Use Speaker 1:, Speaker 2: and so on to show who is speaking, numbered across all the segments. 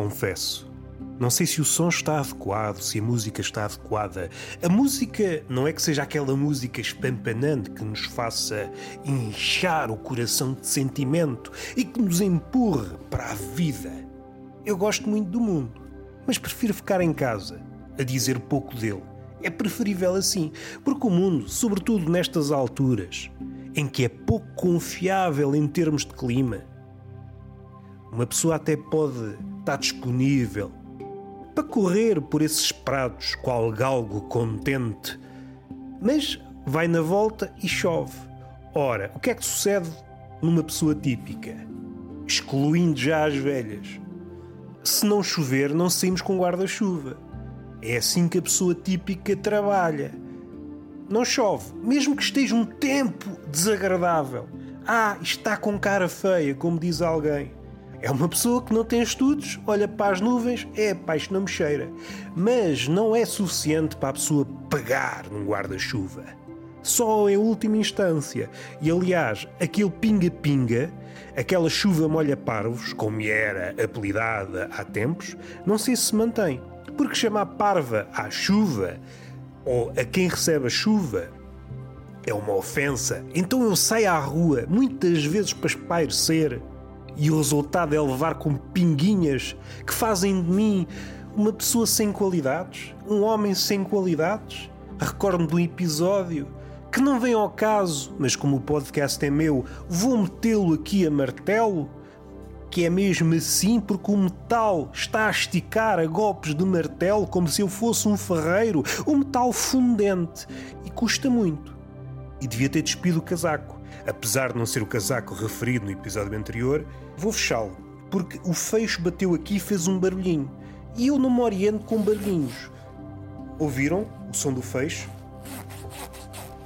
Speaker 1: confesso. Não sei se o som está adequado, se a música está adequada. A música não é que seja aquela música espampanante que nos faça inchar o coração de sentimento e que nos empurre para a vida. Eu gosto muito do mundo, mas prefiro ficar em casa, a dizer pouco dele. É preferível assim, porque o mundo, sobretudo nestas alturas, em que é pouco confiável em termos de clima, uma pessoa até pode estar disponível para correr por esses prados qual galgo contente. Mas vai na volta e chove. Ora, o que é que sucede numa pessoa típica? Excluindo já as velhas. Se não chover, não saímos com guarda-chuva. É assim que a pessoa típica trabalha. Não chove, mesmo que esteja um tempo desagradável. Ah, está com cara feia, como diz alguém. É uma pessoa que não tem estudos, olha para as nuvens, é paixão não me cheira. Mas não é suficiente para a pessoa pegar num guarda-chuva. Só em última instância. E aliás, aquele pinga-pinga, aquela chuva molha-parvos, como era apelidada há tempos, não sei se se mantém. Porque chamar parva à chuva ou a quem recebe a chuva é uma ofensa. Então eu saio à rua, muitas vezes para espairecer e o resultado é levar com pinguinhas que fazem de mim uma pessoa sem qualidades, um homem sem qualidades. Recordo-me de um episódio que não vem ao caso, mas como o podcast é meu, vou metê-lo aqui a martelo. Que é mesmo assim, porque o metal está a esticar a golpes de martelo como se eu fosse um ferreiro, um metal fundente e custa muito. E devia ter despido o casaco apesar de não ser o casaco referido no episódio anterior, vou fechá-lo, porque o fecho bateu aqui e fez um barulhinho. E eu não me oriento com barulhinhos. Ouviram o som do fecho?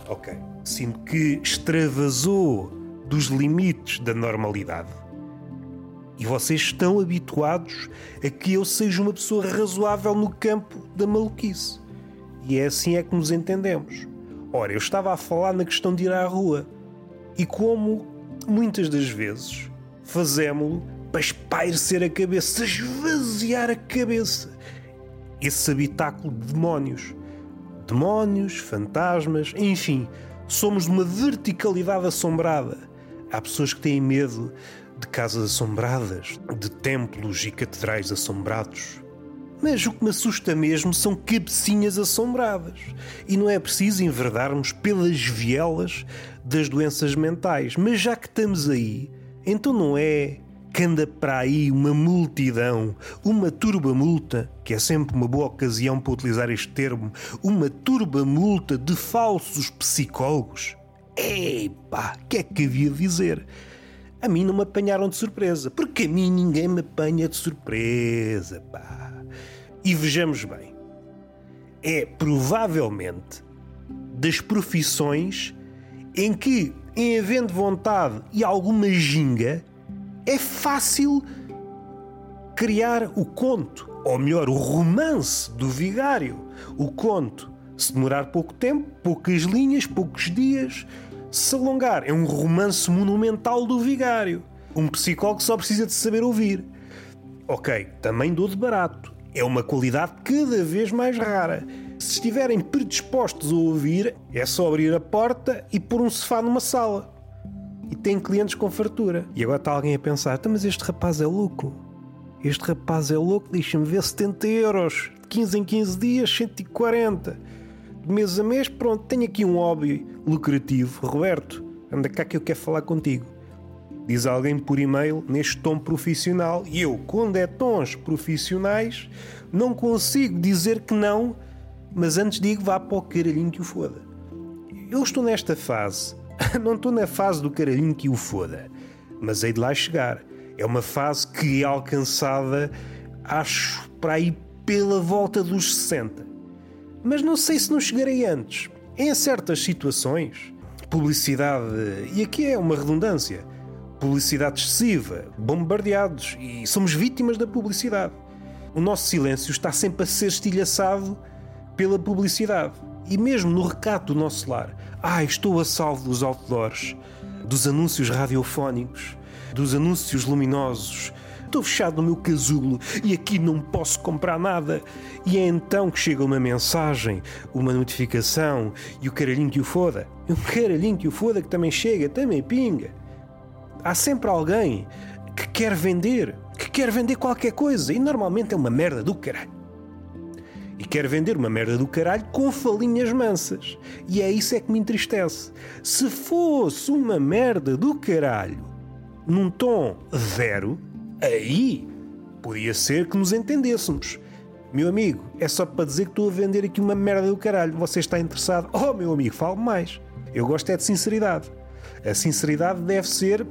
Speaker 1: Ok. Sinto que extravasou dos limites da normalidade. E vocês estão habituados a que eu seja uma pessoa razoável no campo da maluquice. E é assim é que nos entendemos. Ora, eu estava a falar na questão de ir à rua e como muitas das vezes fazemos-lo para espairecer a cabeça, esvaziar a cabeça. Esse habitáculo de demónios. Demónios, fantasmas, enfim, somos de uma verticalidade assombrada. Há pessoas que têm medo de casas assombradas, de templos e catedrais assombrados. Mas o que me assusta mesmo são cabecinhas assombradas. E não é preciso enverdarmos pelas vielas das doenças mentais. Mas já que estamos aí, então não é que anda para aí uma multidão, uma turba multa, que é sempre uma boa ocasião para utilizar este termo, uma turba multa de falsos psicólogos? Epá, que é que havia de dizer? A mim não me apanharam de surpresa, porque a mim ninguém me apanha de surpresa, pá. E vejamos bem, é provavelmente das profissões em que, em havendo vontade e alguma ginga, é fácil criar o conto, ou melhor, o romance do vigário. O conto, se demorar pouco tempo, poucas linhas, poucos dias, se alongar, é um romance monumental do vigário. Um psicólogo só precisa de saber ouvir. Ok, também dou de barato é uma qualidade cada vez mais rara. Se estiverem predispostos a ouvir, é só abrir a porta e pôr um sofá numa sala. E tem clientes com fartura. E agora está alguém a pensar: então, mas este rapaz é louco. Este rapaz é louco, deixa-me ver 70 euros. De 15 em 15 dias, 140. De mês a mês, pronto, tenho aqui um hobby lucrativo. Roberto, anda cá que eu quero falar contigo diz alguém por e-mail neste tom profissional e eu, quando é tons profissionais, não consigo dizer que não, mas antes digo vá para o caralhinho que o foda. Eu estou nesta fase, não estou na fase do caralhinho que o foda, mas hei de lá chegar. É uma fase que é alcançada, acho, para aí pela volta dos 60. Mas não sei se não chegarei antes. Em certas situações, publicidade, e aqui é uma redundância, publicidade excessiva, bombardeados e somos vítimas da publicidade. O nosso silêncio está sempre a ser estilhaçado pela publicidade. E mesmo no recato do nosso lar, ah, estou a salvo dos outdoors, dos anúncios radiofónicos, dos anúncios luminosos, estou fechado no meu casulo e aqui não posso comprar nada. E é então que chega uma mensagem, uma notificação e o caralhinho que o foda. Um caralhinho que o foda que também chega, também pinga. Há sempre alguém que quer vender, que quer vender qualquer coisa e normalmente é uma merda do caralho. E quer vender uma merda do caralho com falinhas mansas. E é isso é que me entristece. Se fosse uma merda do caralho num tom zero, aí podia ser que nos entendêssemos. Meu amigo, é só para dizer que estou a vender aqui uma merda do caralho. Você está interessado? Oh, meu amigo, fale mais. Eu gosto é de sinceridade. A sinceridade deve ser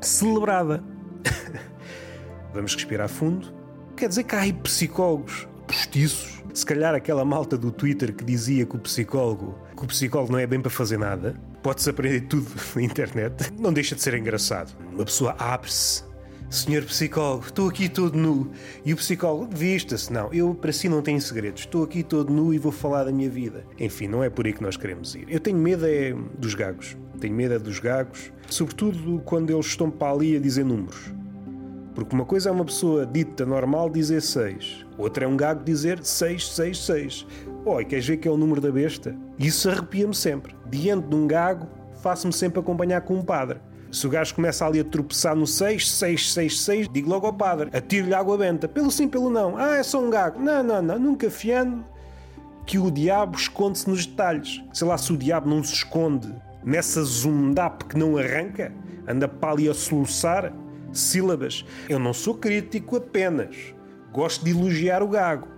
Speaker 1: celebrada. Vamos respirar fundo. Quer dizer que há aí psicólogos postiços. Se calhar aquela malta do Twitter que dizia que o psicólogo, que o psicólogo não é bem para fazer nada, pode-se aprender tudo na internet, não deixa de ser engraçado. Uma pessoa abre-se. Senhor psicólogo, estou aqui todo nu. E o psicólogo, vista-se, não, eu para si não tenho segredos, estou aqui todo nu e vou falar da minha vida. Enfim, não é por aí que nós queremos ir. Eu tenho medo é dos gagos. Tenho medo é dos gagos, sobretudo quando eles estão para ali a dizer números. Porque uma coisa é uma pessoa dita normal dizer 6, outra é um gago dizer 666. Oh, e queres ver que é o número da besta? Isso arrepia-me sempre. Diante de um gago, faço-me sempre acompanhar com um padre. Se o gajo começa ali a tropeçar no 6, 6, 6, 6, digo logo ao padre, atiro-lhe água benta. Pelo sim, pelo não. Ah, é só um gago. Não, não, não, nunca fiando que o diabo esconde-se nos detalhes. Sei lá se o diabo não se esconde nessa zundap que não arranca, anda para ali a soluçar sílabas. Eu não sou crítico apenas. Gosto de elogiar o gago.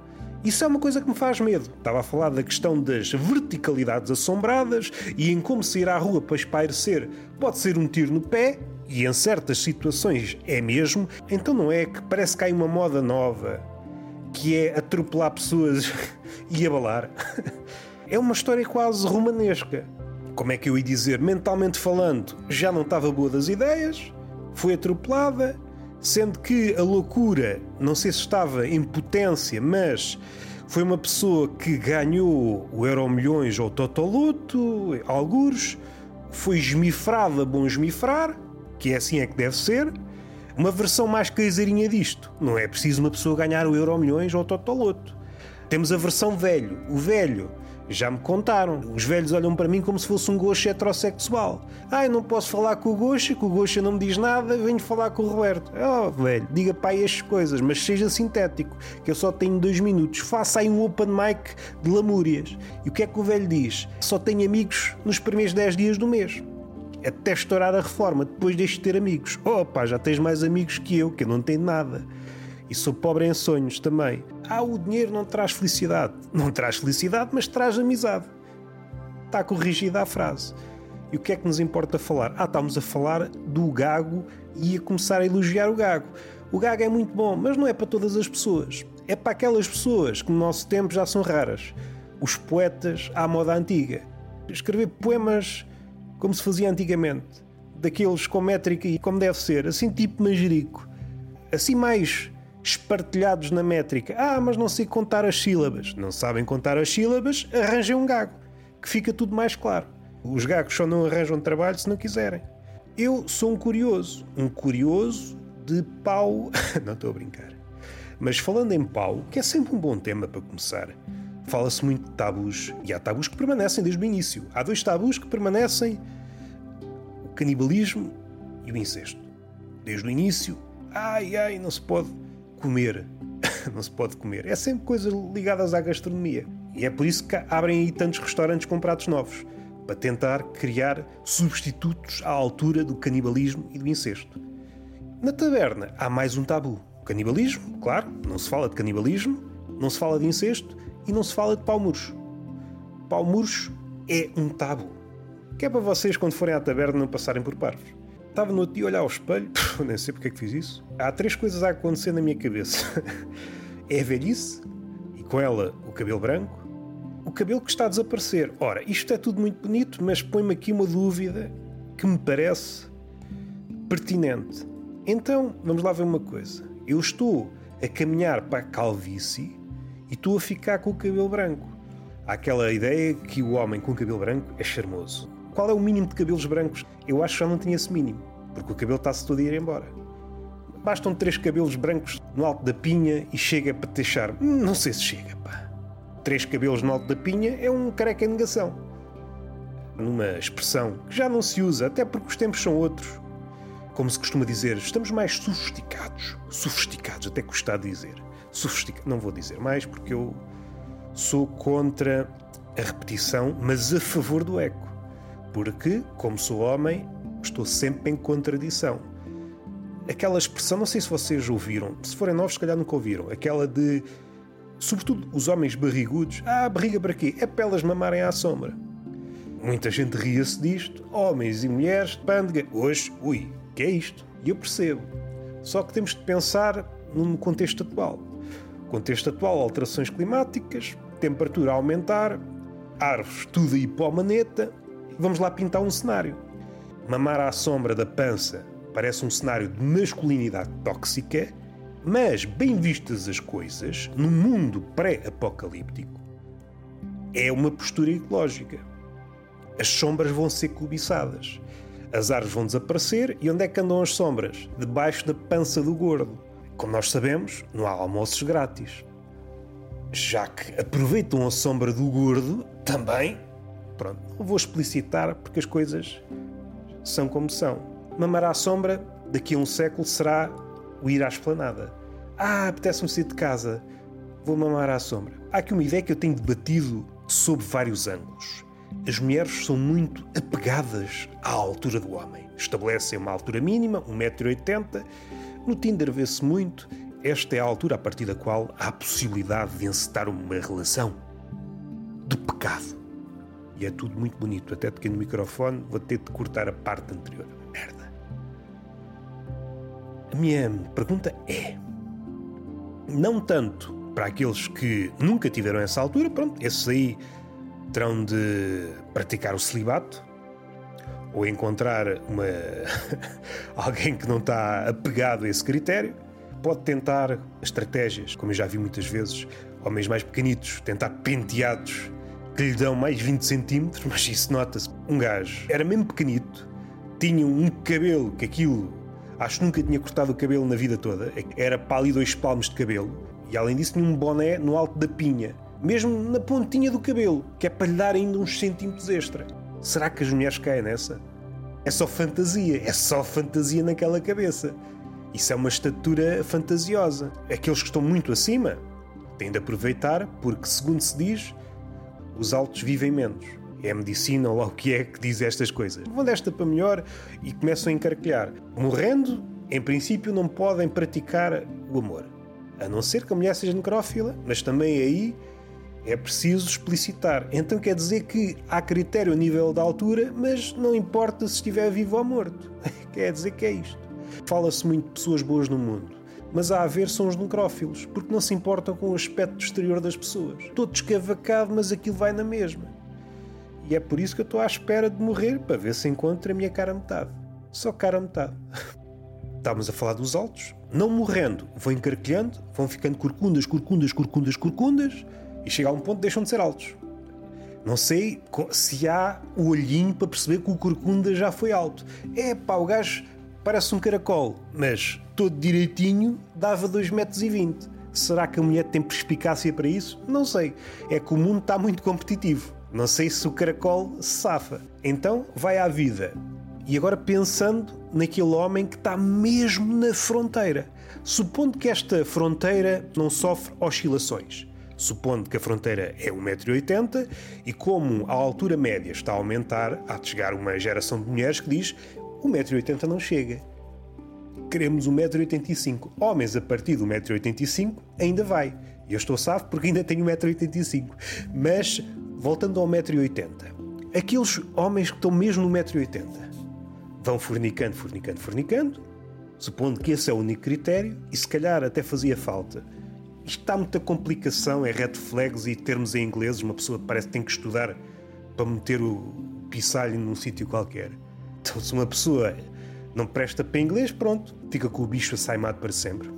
Speaker 1: Isso é uma coisa que me faz medo. Estava a falar da questão das verticalidades assombradas e em como sair à rua para espairecer pode ser um tiro no pé, e em certas situações é mesmo, então não é que parece que há uma moda nova que é atropelar pessoas e abalar. É uma história quase romanesca. Como é que eu ia dizer? Mentalmente falando, já não estava boa das ideias, foi atropelada, sendo que a loucura, não sei se estava em potência, mas foi uma pessoa que ganhou o Euro Milhões ou Totoluto, algures, foi esmifrada, bom esmifrar, que é assim é que deve ser. Uma versão mais caseirinha disto. Não é preciso uma pessoa ganhar o Euro Milhões ou o Totoloto. Temos a versão velho. O velho já me contaram. Os velhos olham para mim como se fosse um gosto heterossexual. Eu não posso falar com o Goxa, que o Goxa não me diz nada, venho falar com o Roberto. Oh, velho, diga aí estas coisas, mas seja sintético, que eu só tenho dois minutos. Faça aí um open mic de lamúrias. E o que é que o velho diz? Só tenho amigos nos primeiros 10 dias do mês. Até estourar a reforma, depois deixo de ter amigos. Oh, pá, já tens mais amigos que eu, que eu não tenho nada. E sou pobre em sonhos também. Ah, o dinheiro não traz felicidade. Não traz felicidade, mas traz amizade. Está corrigida a frase. E o que é que nos importa falar? Ah, estamos a falar do gago e a começar a elogiar o gago. O gago é muito bom, mas não é para todas as pessoas. É para aquelas pessoas que no nosso tempo já são raras. Os poetas à moda antiga. Escrever poemas como se fazia antigamente. Daqueles com métrica e como deve ser. Assim tipo manjerico. Assim mais espartilhados na métrica. Ah, mas não sei contar as sílabas. Não sabem contar as sílabas, arranjem um gago, que fica tudo mais claro. Os gagos só não arranjam trabalho se não quiserem. Eu sou um curioso, um curioso de pau. não estou a brincar. Mas falando em pau, que é sempre um bom tema para começar, fala-se muito de tabus e há tabus que permanecem desde o início. Há dois tabus que permanecem: o canibalismo e o incesto. Desde o início, ai ai, não se pode comer. não se pode comer. É sempre coisas ligadas à gastronomia. E é por isso que abrem aí tantos restaurantes com pratos novos para tentar criar substitutos à altura do canibalismo e do incesto. Na taberna há mais um tabu. O canibalismo, claro, não se fala de canibalismo, não se fala de incesto e não se fala de pau murcho. Pau murcho é um tabu. Que é para vocês, quando forem à taberna, não passarem por parvos. Estava no outro dia a olhar ao espelho, nem sei porque é que fiz isso. Há três coisas a acontecer na minha cabeça: é a velhice, e com ela o cabelo branco, o cabelo que está a desaparecer. Ora, isto é tudo muito bonito, mas põe-me aqui uma dúvida que me parece pertinente. Então, vamos lá ver uma coisa. Eu estou a caminhar para a calvície e estou a ficar com o cabelo branco. Há aquela ideia que o homem com o cabelo branco é charmoso. Qual é o mínimo de cabelos brancos? Eu acho que já não tinha esse mínimo, porque o cabelo está-se todo a ir embora. Bastam três cabelos brancos no alto da pinha e chega para te deixar. Não sei se chega, pá. Três cabelos no alto da pinha é um careca em negação. Numa expressão que já não se usa, até porque os tempos são outros. Como se costuma dizer, estamos mais sofisticados. Sofisticados, até custa dizer. Sofisticados. Não vou dizer mais porque eu sou contra a repetição, mas a favor do eco. Porque, como sou homem, estou sempre em contradição. Aquela expressão, não sei se vocês ouviram, se forem novos, se calhar nunca ouviram, aquela de, sobretudo os homens barrigudos, ah, barriga para quê? É para elas mamarem à sombra. Muita gente ria-se disto, homens e mulheres, pândega, hoje, ui, que é isto? E eu percebo. Só que temos de pensar no contexto atual. Contexto atual, alterações climáticas, temperatura a aumentar, árvores tudo aí para a maneta. Vamos lá pintar um cenário. Mamar à sombra da pança parece um cenário de masculinidade tóxica, mas, bem vistas as coisas, no mundo pré-apocalíptico, é uma postura ecológica. As sombras vão ser cobiçadas. As árvores vão desaparecer e onde é que andam as sombras? Debaixo da pança do gordo. Como nós sabemos, não há almoços grátis já que aproveitam a sombra do gordo, também, pronto, não vou explicitar porque as coisas são como são. Mamar à sombra, daqui a um século, será o ir à esplanada. Ah, apetece-me sair de casa, vou mamar à sombra. Há aqui uma ideia que eu tenho debatido sob vários ângulos. As mulheres são muito apegadas à altura do homem. Estabelecem uma altura mínima, 1,80m. No Tinder vê-se muito esta é a altura a partir da qual há a possibilidade de encetar uma relação. E é tudo muito bonito. Até toquei no microfone, vou ter de cortar a parte anterior. Merda. A minha pergunta é: não tanto para aqueles que nunca tiveram essa altura, pronto, esses aí terão de praticar o celibato ou encontrar uma alguém que não está apegado a esse critério pode tentar estratégias, como eu já vi muitas vezes, homens mais pequenitos, tentar penteados que lhe dão mais 20 centímetros, mas isso nota-se. Um gajo era mesmo pequenito, tinha um cabelo que aquilo, acho que nunca tinha cortado o cabelo na vida toda, era ali dois palmos de cabelo, e além disso tinha um boné no alto da pinha, mesmo na pontinha do cabelo, que é para lhe dar ainda uns centímetros extra. Será que as mulheres caem nessa? É só fantasia, é só fantasia naquela cabeça. Isso é uma estatura fantasiosa. Aqueles que estão muito acima têm de aproveitar, porque, segundo se diz, os altos vivem menos. É a medicina ou lá o que é que diz estas coisas. Vão desta para melhor e começam a encarquilhar. Morrendo, em princípio, não podem praticar o amor. A não ser que a mulher seja necrófila, mas também aí é preciso explicitar. Então quer dizer que há critério a nível da altura, mas não importa se estiver vivo ou morto. quer dizer que é isto. Fala-se muito de pessoas boas no mundo, mas a haver são os necrófilos, porque não se importam com o aspecto exterior das pessoas. Todo escavacado, mas aquilo vai na mesma. E é por isso que eu estou à espera de morrer para ver se encontro a minha cara metade. Só cara metade. Estávamos a falar dos altos. Não morrendo, vão encarquilhando, vão ficando corcundas, corcundas, corcundas, corcundas, e chega a um ponto deixam de ser altos. Não sei se há o olhinho para perceber que o corcunda já foi alto. É pá, o gajo Parece um caracol, mas todo direitinho dava 2,20 metros. Será que a mulher tem perspicácia para isso? Não sei. É que o mundo está muito competitivo. Não sei se o caracol se safa. Então vai à vida. E agora pensando naquele homem que está mesmo na fronteira. Supondo que esta fronteira não sofre oscilações. Supondo que a fronteira é 1,80m e como a altura média está a aumentar, há de chegar uma geração de mulheres que diz 1,80m não chega. Queremos 1,85m. Homens a partir do 1,85m ainda vai. Eu estou salvo porque ainda tenho 1,85m. Mas, voltando ao 1,80m. Aqueles homens que estão mesmo no 1,80m vão fornicando, fornicando, fornicando, supondo que esse é o único critério, e se calhar até fazia falta. Isto está muita complicação, é red flags e termos em inglês, uma pessoa parece que tem que estudar para meter o pisalho num sítio qualquer. Então, se uma pessoa não presta para inglês, pronto, fica com o bicho assaimado para sempre.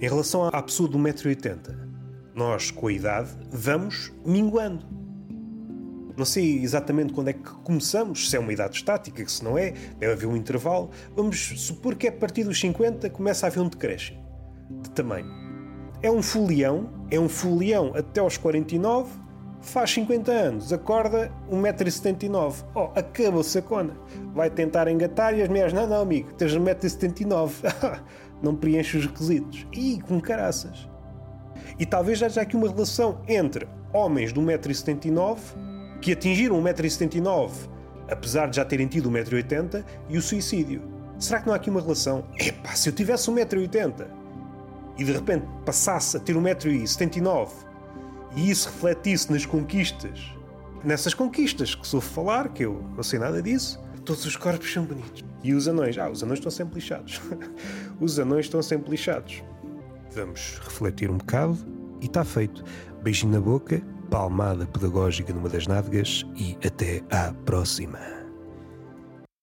Speaker 1: Em relação à pessoa de 1,80m, nós, com a idade, vamos minguando. Não sei exatamente quando é que começamos, se é uma idade estática, se não é, deve haver um intervalo. Vamos supor que é a partir dos 50 começa a haver um decréscimo de tamanho. É um folião, é um folião até aos 49, faz 50 anos, acorda 1,79m. Oh, acabou-se a cona. Vai tentar engatar e as mulheres, não, não, amigo, tens 1,79m. não preenche os requisitos. Ih, com caraças. E talvez haja aqui uma relação entre homens de 1,79m que atingiram 1,79m apesar de já terem tido 1,80m e o suicídio. Será que não há aqui uma relação? Epá, se eu tivesse 1,80m e de repente passasse a ter 1,79m e isso refletisse nas conquistas, nessas conquistas que soube falar, que eu não sei nada disso, todos os corpos são bonitos. E os anões? Ah, os anões estão sempre lixados. os anões estão sempre lixados. Vamos refletir um bocado e está feito. Beijinho na boca, palmada pedagógica numa das nádegas e até à próxima.